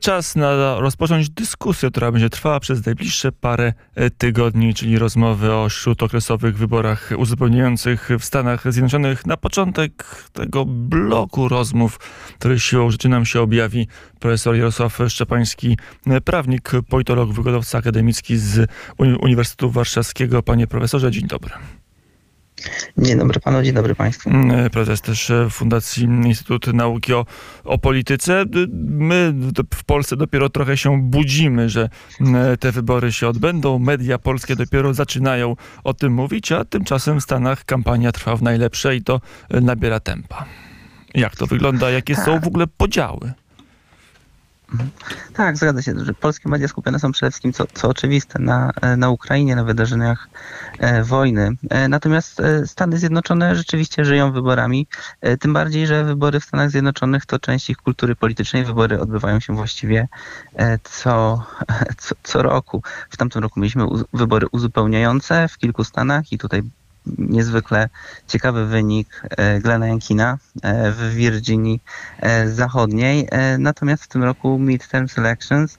Czas na rozpocząć dyskusję, która będzie trwała przez najbliższe parę e, tygodni, czyli rozmowy o śródokresowych wyborach uzupełniających w Stanach Zjednoczonych. Na początek tego bloku rozmów, który siłą rzeczy nam się objawi, profesor Jarosław Szczepański, e, prawnik, politolog, wygodowca akademicki z Uniwersytetu Warszawskiego. Panie profesorze, dzień dobry. Dzień dobry panu, dzień dobry państwu. Mm, prezes też e, Fundacji Instytut Nauki o, o Polityce. My w Polsce dopiero trochę się budzimy, że mm, te wybory się odbędą. Media polskie dopiero zaczynają o tym mówić, a tymczasem w Stanach kampania trwa w najlepsze i to e, nabiera tempa. Jak to wygląda? Jakie są w ogóle podziały? Tak, zgadza się, że polskie media skupione są przede wszystkim, co, co oczywiste, na, na Ukrainie, na wydarzeniach e, wojny. E, natomiast e, Stany Zjednoczone rzeczywiście żyją wyborami, e, tym bardziej, że wybory w Stanach Zjednoczonych to część ich kultury politycznej. Wybory odbywają się właściwie e, co, co, co roku. W tamtym roku mieliśmy u, wybory uzupełniające w kilku stanach i tutaj niezwykle ciekawy wynik e, Glena Jankina e, w Virginii e, Zachodniej. Natomiast w tym roku midterm elections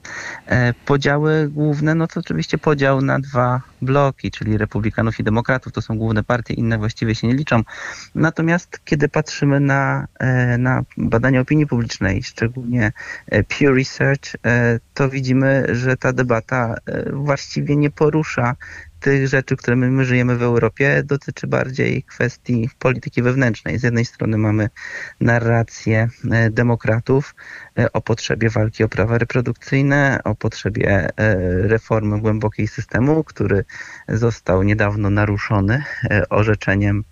podziały główne, no to oczywiście podział na dwa bloki, czyli republikanów i demokratów, to są główne partie, inne właściwie się nie liczą. Natomiast kiedy patrzymy na, na badania opinii publicznej, szczególnie Pew Research, to widzimy, że ta debata właściwie nie porusza tych rzeczy, które my, my żyjemy w Europie, dotyczy bardziej kwestii polityki wewnętrznej. Z jednej strony mamy narrację e, demokratów o potrzebie walki o prawa reprodukcyjne, o potrzebie e, reformy głębokiej systemu, który został niedawno naruszony orzeczeniem,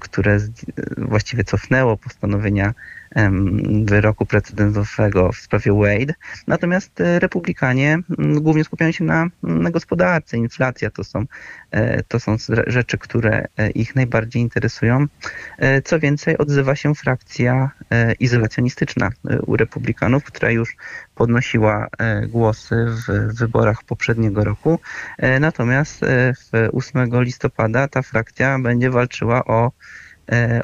które właściwie cofnęło postanowienia wyroku precedensowego w sprawie Wade. Natomiast e, republikanie głównie skupiają się na, na gospodarce. Inflacja to są, e, to są rzeczy, które e, ich najbardziej interesują. Co więcej, odzywa się frakcja izolacjonistyczna u republikanów, która już podnosiła głosy w wyborach poprzedniego roku. Natomiast w 8 listopada ta frakcja będzie walczyła o E,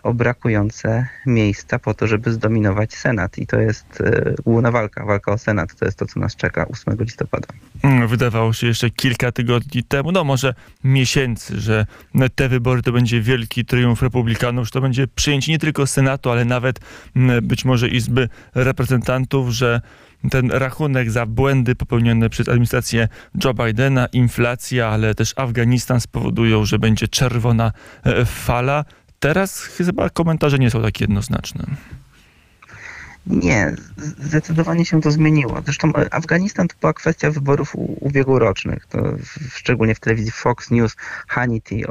o brakujące miejsca po to, żeby zdominować Senat. I to jest e, główna walka, walka o Senat. To jest to, co nas czeka 8 listopada. Mm, wydawało się jeszcze kilka tygodni temu, no może miesięcy, że te wybory to będzie wielki triumf republikanów, że to będzie przyjęcie nie tylko Senatu, ale nawet mm, być może Izby Reprezentantów, że ten rachunek za błędy popełnione przez administrację Joe Bidena, inflacja, ale też Afganistan spowodują, że będzie czerwona e, fala. Teraz chyba komentarze nie są tak jednoznaczne. Nie, zdecydowanie się to zmieniło. Zresztą e, Afganistan to była kwestia wyborów ubiegłorocznych. To szczególnie w telewizji Fox News Hannity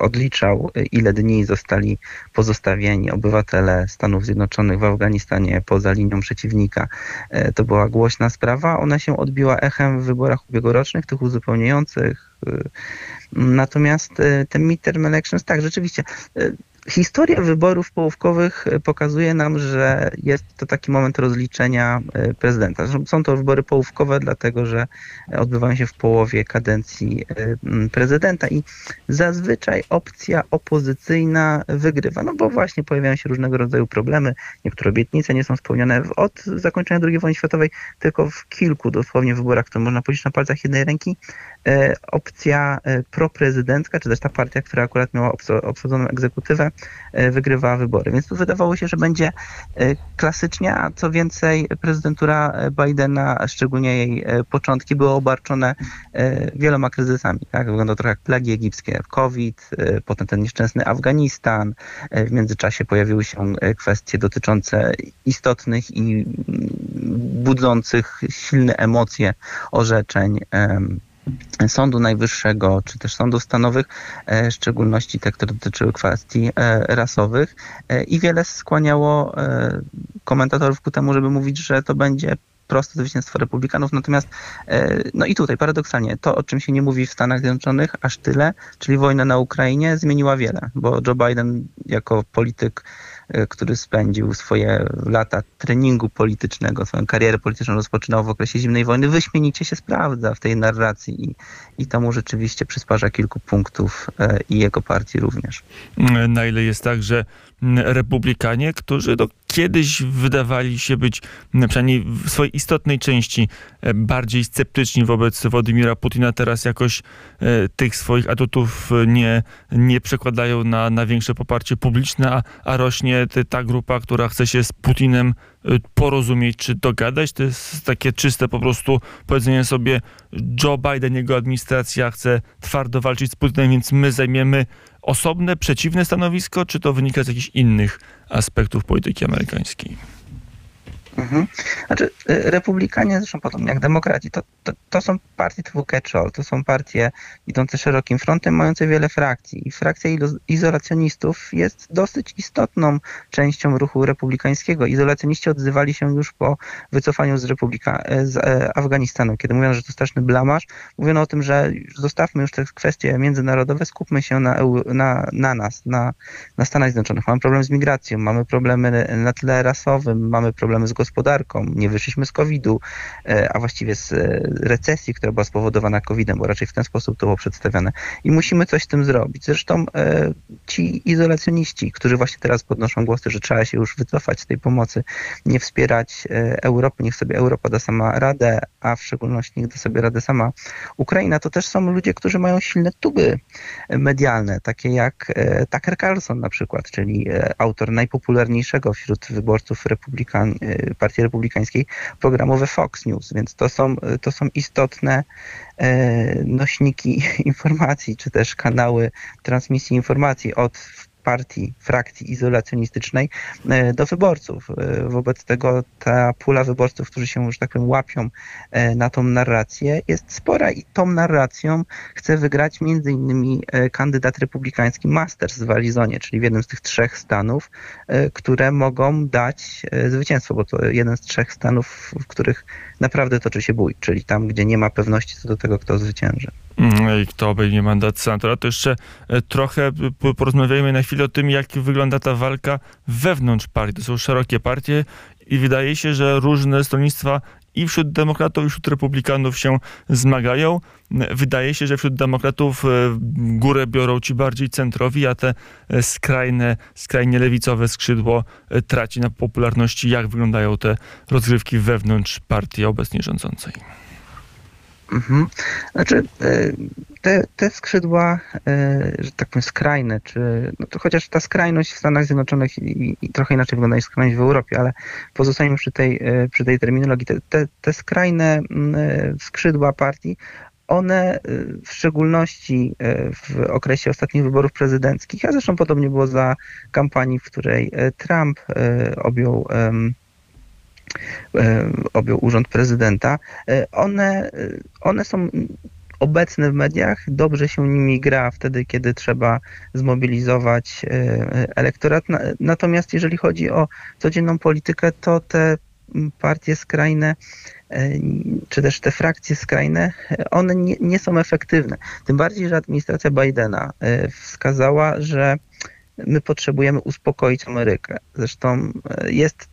odliczał, e, ile dni zostali pozostawieni obywatele Stanów Zjednoczonych w Afganistanie poza linią przeciwnika. E, to była głośna sprawa. Ona się odbiła echem w wyborach ubiegłorocznych, tych uzupełniających. Natomiast ten midterm elections, tak, rzeczywiście Historia wyborów połówkowych e, pokazuje nam, że jest to taki moment rozliczenia e, prezydenta. Są to wybory połówkowe, dlatego że odbywają się w połowie kadencji e, prezydenta i zazwyczaj opcja opozycyjna wygrywa, no bo właśnie pojawiają się różnego rodzaju problemy. Niektóre obietnice nie są spełnione od zakończenia II wojny światowej, tylko w kilku dosłownie wyborach, które można policzyć na palcach jednej ręki, opcja proprezydencka, czy też ta partia, która akurat miała obsadzoną egzekutywę, E, wygrywa wybory. Więc tu wydawało się, że będzie e, klasycznie, a co więcej, prezydentura Bidena, szczególnie jej e, początki, były obarczone wieloma kryzysami. Tak? Wygląda trochę jak plagi egipskie, COVID, potem ten nieszczęsny Afganistan. W międzyczasie pojawiły się kwestie dotyczące istotnych i budzących silne emocje orzeczeń Sądu Najwyższego, czy też sądów stanowych, e, w szczególności te, które dotyczyły kwestii e, rasowych. E, I wiele skłaniało komentatorów ku temu, żeby mówić, że to będzie proste zwycięstwo republikanów. Natomiast, no i tutaj paradoksalnie, to o czym się nie mówi w Stanach Zjednoczonych aż tyle, czyli wojna na Ukrainie, zmieniła wiele, bo Joe Biden jako polityk który spędził swoje lata treningu politycznego, swoją karierę polityczną rozpoczynał w okresie zimnej wojny, wyśmienicie się sprawdza w tej narracji i, i to mu rzeczywiście przysparza kilku punktów i jego partii również. Na ile jest tak, że republikanie, którzy do kiedyś wydawali się być, przynajmniej w swojej istotnej części, e, bardziej sceptyczni wobec Władimira Putina, teraz jakoś e, tych swoich atutów nie, nie przekładają na, na większe poparcie publiczne, a, a rośnie ta grupa, która chce się z Putinem e, porozumieć czy dogadać. To jest takie czyste po prostu powiedzenie sobie Joe Biden, jego administracja chce twardo walczyć z Putinem, więc my zajmiemy osobne, przeciwne stanowisko, czy to wynika z jakichś innych aspektów polityki amerykańskiej? Mhm. Znaczy, y, republikanie, zresztą podobnie jak demokraci, to, to, to są partie typu catch-all, to są partie idące szerokim frontem, mające wiele frakcji. I frakcja izolacjonistów jest dosyć istotną częścią ruchu republikańskiego. Izolacjoniści odzywali się już po wycofaniu z, Republika, e, z e, Afganistanu, kiedy mówiono, że to straszny blamasz. Mówiono o tym, że zostawmy już te kwestie międzynarodowe, skupmy się na, na, na nas, na, na Stanach Zjednoczonych. Mamy problem z migracją, mamy problemy na tle rasowym, mamy problemy z gospodarką, nie wyszliśmy z COVID-u, e, a właściwie z e, recesji, która była spowodowana COVID-em, bo raczej w ten sposób to było przedstawiane. I musimy coś z tym zrobić. Zresztą e, ci izolacjoniści, którzy właśnie teraz podnoszą głosy, że trzeba się już wycofać z tej pomocy, nie wspierać Europy, niech sobie Europa da sama radę, a w szczególności niech da sobie radę sama Ukraina, to też są ludzie, którzy mają silne tuby medialne, takie jak Tucker Carlson na przykład, czyli autor najpopularniejszego wśród wyborców republikan, Partii Republikańskiej programowe Fox News, więc to są, to są istotne e, nośniki informacji, czy też kanały transmisji informacji od partii, frakcji izolacjonistycznej e, do wyborców. E, wobec tego ta pula wyborców, którzy się, że tak powiem, łapią e, na tą narrację jest spora i tą narracją chce wygrać między innymi kandydat republikański Masters w Arizonie, czyli w jednym z tych trzech stanów, które mogą dać zwycięstwo, bo to jeden z trzech stanów, w których naprawdę toczy się bój, czyli tam, gdzie nie ma pewności co do tego, kto zwycięży. Mm, kto obejmie mandat senatora, to jeszcze e, trochę porozmawiajmy na chwilę o tym, jak wygląda ta walka wewnątrz partii. To są szerokie partie i wydaje się, że różne stronnictwa i wśród demokratów, i wśród republikanów się zmagają. Wydaje się, że wśród demokratów e, górę biorą ci bardziej centrowi, a te e, skrajne, skrajnie lewicowe skrzydło traci na popularności. Jak wyglądają te rozgrywki wewnątrz partii obecnie rządzącej? Mhm. Znaczy, e, te, te skrzydła, e, że tak powiem, skrajne, czy, no to chociaż ta skrajność w Stanach Zjednoczonych i, i trochę inaczej wygląda niż skrajność w Europie, ale pozostajemy przy tej, e, przy tej terminologii. Te, te, te skrajne skrzydła partii, one w szczególności w okresie ostatnich wyborów prezydenckich, a zresztą podobnie było za kampanii, w której Trump objął objął urząd prezydenta, e, one, one są obecne w mediach, dobrze się nimi gra wtedy, kiedy trzeba zmobilizować e, elektorat. Natomiast jeżeli chodzi o codzienną politykę, to te partie skrajne, czy też te frakcje skrajne, one nie, nie są efektywne. Tym bardziej, że administracja Bidena wskazała, że my potrzebujemy uspokoić Amerykę. Zresztą jest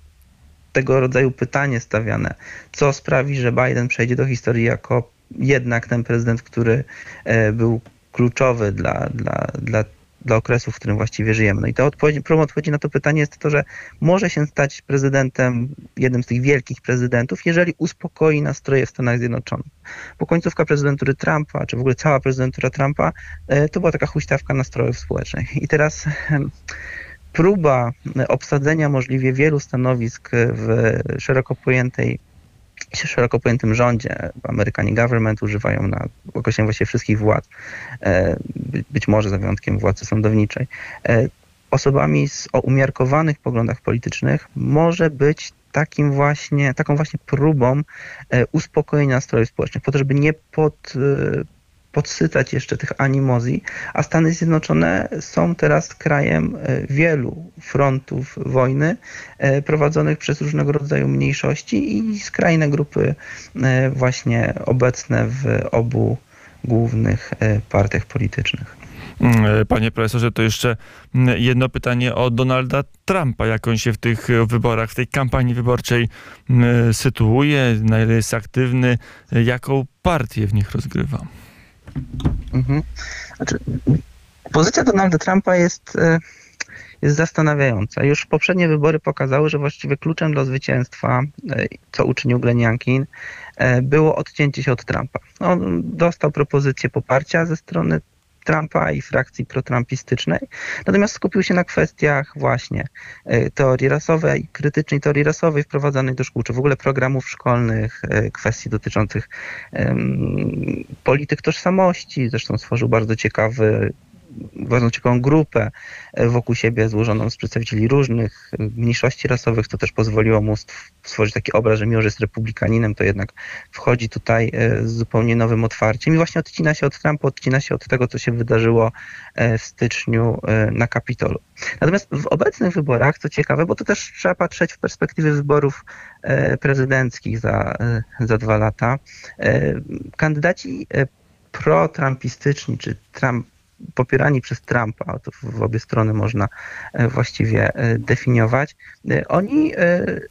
tego rodzaju pytanie stawiane, co sprawi, że Biden przejdzie do historii jako jednak ten prezydent, który e, był kluczowy dla, dla, dla, dla okresu, w którym właściwie żyjemy. No i ta odpowiedź, próbą odpowiedzi na to pytanie jest to, że może się stać prezydentem, jednym z tych wielkich prezydentów, jeżeli uspokoi nastroje w Stanach Zjednoczonych. Bo końcówka prezydentury Trumpa, czy w ogóle cała prezydentura Trumpa, e, to była taka huśtawka nastrojów społecznych. I teraz próba obsadzenia możliwie wielu stanowisk w szeroko pojętej szeroko pojętym rządzie, Amerykanie government używają na określenie właściwie wszystkich władz, e, być może za wyjątkiem władzy sądowniczej, e, osobami z, o umiarkowanych poglądach politycznych może być takim właśnie, taką właśnie próbą e, uspokojenia nastrojów społecznych, po to, żeby nie pod, podsycać jeszcze tych animozji, a Stany Zjednoczone są teraz krajem e, wielu frontów wojny e, prowadzonych przez różnego rodzaju mniejszości i skrajne grupy e, właśnie obecne w obu głównych partiach politycznych. Mm, panie profesorze, to jeszcze mm, jedno pytanie o Donalda Trumpa. Jak on się w tych wyborach, w tej kampanii wyborczej mm, sytuuje, na ile jest aktywny, jaką partię w nich rozgrywa? Mhm. Znaczy, pozycja Donalda Trumpa jest, e, jest zastanawiająca. Już poprzednie wybory pokazały, że właściwie kluczem do zwycięstwa, e, co uczynił Glenn Youngkin, e, było odcięcie się od Trumpa. On dostał propozycję poparcia ze strony Trumpa i frakcji protrumpistycznej, natomiast skupił się na kwestiach właśnie e, teorii rasowej, krytycznej teorii rasowej wprowadzanej do szkół, czy w ogóle programów szkolnych, e, kwestii dotyczących um, polityk tożsamości. Zresztą stworzył bardzo ciekawy bardzo ciekawą grupę e, wokół siebie złożoną z przedstawicieli różnych e, mniejszości rasowych, co też pozwoliło mu stworzyć taki obraz, że mimo, że jest republikaninem, to jednak wchodzi tutaj e, z zupełnie nowym otwarciem i właśnie odcina się od Trumpa, odcina się od tego, co się wydarzyło w styczniu na Kapitolu. Natomiast w obecnych wyborach, co ciekawe, bo to też trzeba patrzeć w perspektywie wyborów prezydenckich za, za dwa lata, kandydaci pro-trumpistyczni, czy Trump popierani przez Trumpa, to w obie strony można e, właściwie e, definiować, e, oni,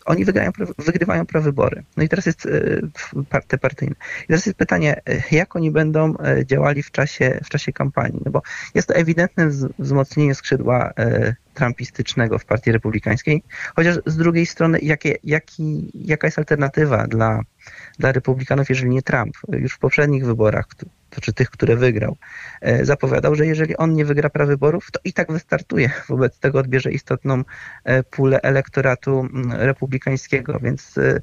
oni wygrają, wygrywają prawybory. No i teraz jest te partyjne. I teraz jest pytanie, jak oni będą działali w czasie, w czasie kampanii, no bo jest to ewidentne wzmocnienie skrzydła trumpistycznego w partii republikańskiej, chociaż z drugiej strony jakie, jaki, jaka jest alternatywa dla, dla republikanów, jeżeli nie Trump? Już w poprzednich wyborach, czy tych, które wygrał, e, zapowiadał, że jeżeli on nie wygra prawyborów, to i tak wystartuje. Wobec tego odbierze istotną e, pulę elektoratu republikańskiego, więc e,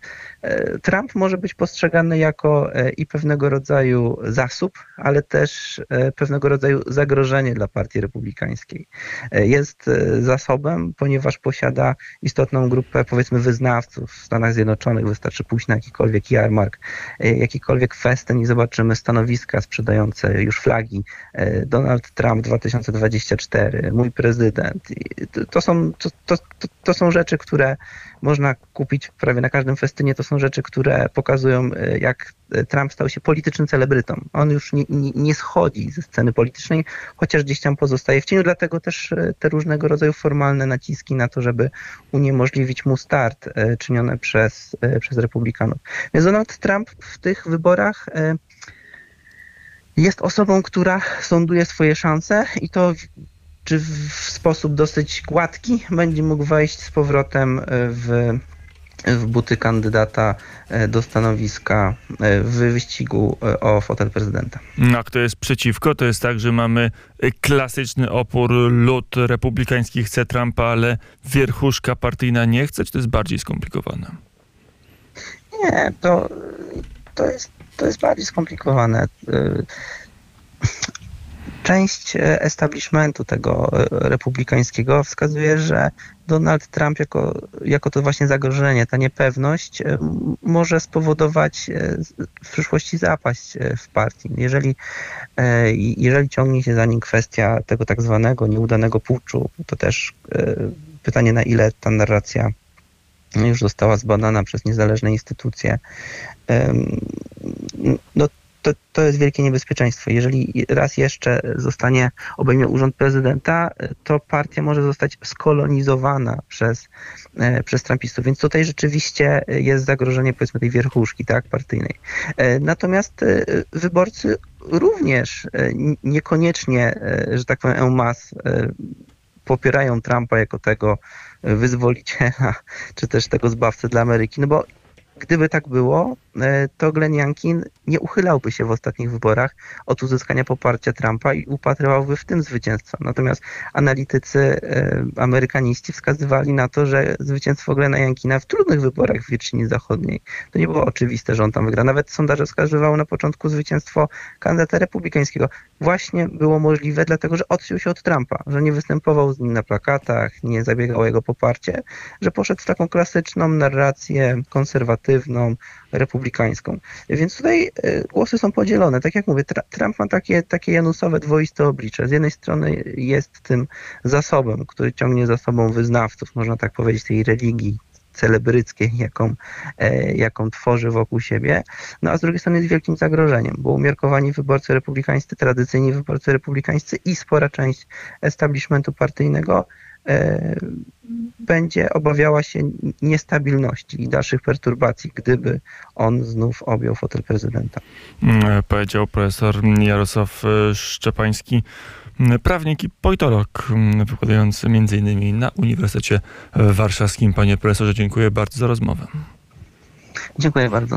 Trump może być postrzegany jako i pewnego rodzaju zasób, ale też pewnego rodzaju zagrożenie dla partii republikańskiej. Jest zasobem, ponieważ posiada istotną grupę, powiedzmy, wyznawców w Stanach Zjednoczonych. Wystarczy pójść na jakikolwiek jarmark, jakikolwiek festen i zobaczymy stanowiska sprzedaży sprzedające już flagi e, Donald Trump 2024, mój prezydent. To są, to, to, to są rzeczy, które można kupić prawie na każdym festynie. To są rzeczy, które pokazują, e, jak Trump stał się politycznym celebrytą. On już nie, nie, nie schodzi ze sceny politycznej, chociaż gdzieś tam pozostaje w cieniu, dlatego też e, te różnego rodzaju formalne naciski na to, żeby uniemożliwić mu start, czynione przez, przez republikanów. Więc Donald Trump w tych wyborach jest osobą, która sąduje swoje szanse i to czy w sposób dosyć gładki będzie mógł wejść z powrotem w, w buty kandydata e, do stanowiska e, w wyścigu e, o fotel prezydenta. No, a kto jest przeciwko? To jest tak, że mamy klasyczny opór, lud republikański chce Trumpa, ale wierchuszka partyjna nie chce, czy to jest bardziej skomplikowane? Nie, to, to jest to jest bardziej skomplikowane. Y, część establishmentu tego republikańskiego wskazuje, że Donald Trump jako, jako to właśnie zagrożenie, ta niepewność y, może spowodować w przyszłości zapaść w partii. Jeżeli, jeżeli ciągnie się za nim kwestia tego tak zwanego nieudanego puczu, to też pytanie na ile ta narracja już została zbadana przez niezależne instytucje, no to, to jest wielkie niebezpieczeństwo. Jeżeli raz jeszcze zostanie obejmie urząd prezydenta, to partia może zostać skolonizowana przez, e, przez Trumpistów. Więc tutaj rzeczywiście jest zagrożenie powiedzmy tej wierchuszki tak, partyjnej. E, natomiast e, wyborcy również niekoniecznie, że tak powiem, en masse popierają Trumpa jako tego wyzwoliciela, czy też tego zbawcę dla Ameryki, no bo Gdyby tak było, e, to Glenn Youngkin nie uchylałby się w ostatnich wyborach od uzyskania poparcia Trumpa i upatrywałby w tym zwycięstwa. Natomiast analitycy e, amerykaniści wskazywali na to, że zwycięstwo Glena Youngkina w trudnych wyborach w Virginii Zachodniej to nie było oczywiste, że on tam wygra. Nawet sondaże wskazywały na początku zwycięstwo kandydata republikańskiego. Właśnie było możliwe, dlatego że odciął się od Trumpa, że nie występował z nim na plakatach, nie zabiegał o jego poparcie, że poszedł w taką klasyczną narrację konserwatywną, konserwatywną, republikańską. Więc tutaj e, głosy są podzielone. Tak jak mówię, Trump ma takie, takie janusowe, dwoiste oblicze. Z jednej strony jest tym zasobem, który ciągnie za sobą wyznawców, można tak powiedzieć, tej religii celebryckiej, jaką, e, jaką tworzy wokół siebie, no a z drugiej strony jest wielkim zagrożeniem, bo umiarkowani wyborcy republikańscy, tradycyjni wyborcy republikańscy i spora część establishmentu partyjnego będzie obawiała się niestabilności i dalszych perturbacji, gdyby on znów objął fotel prezydenta. Mm, Powiedział profesor Jarosław e, Szczepański, prawnik i politolog, wykładający m.in. na Uniwersytecie Warszawskim. Panie profesorze, dziękuję bardzo za rozmowę. Dziękuję bardzo.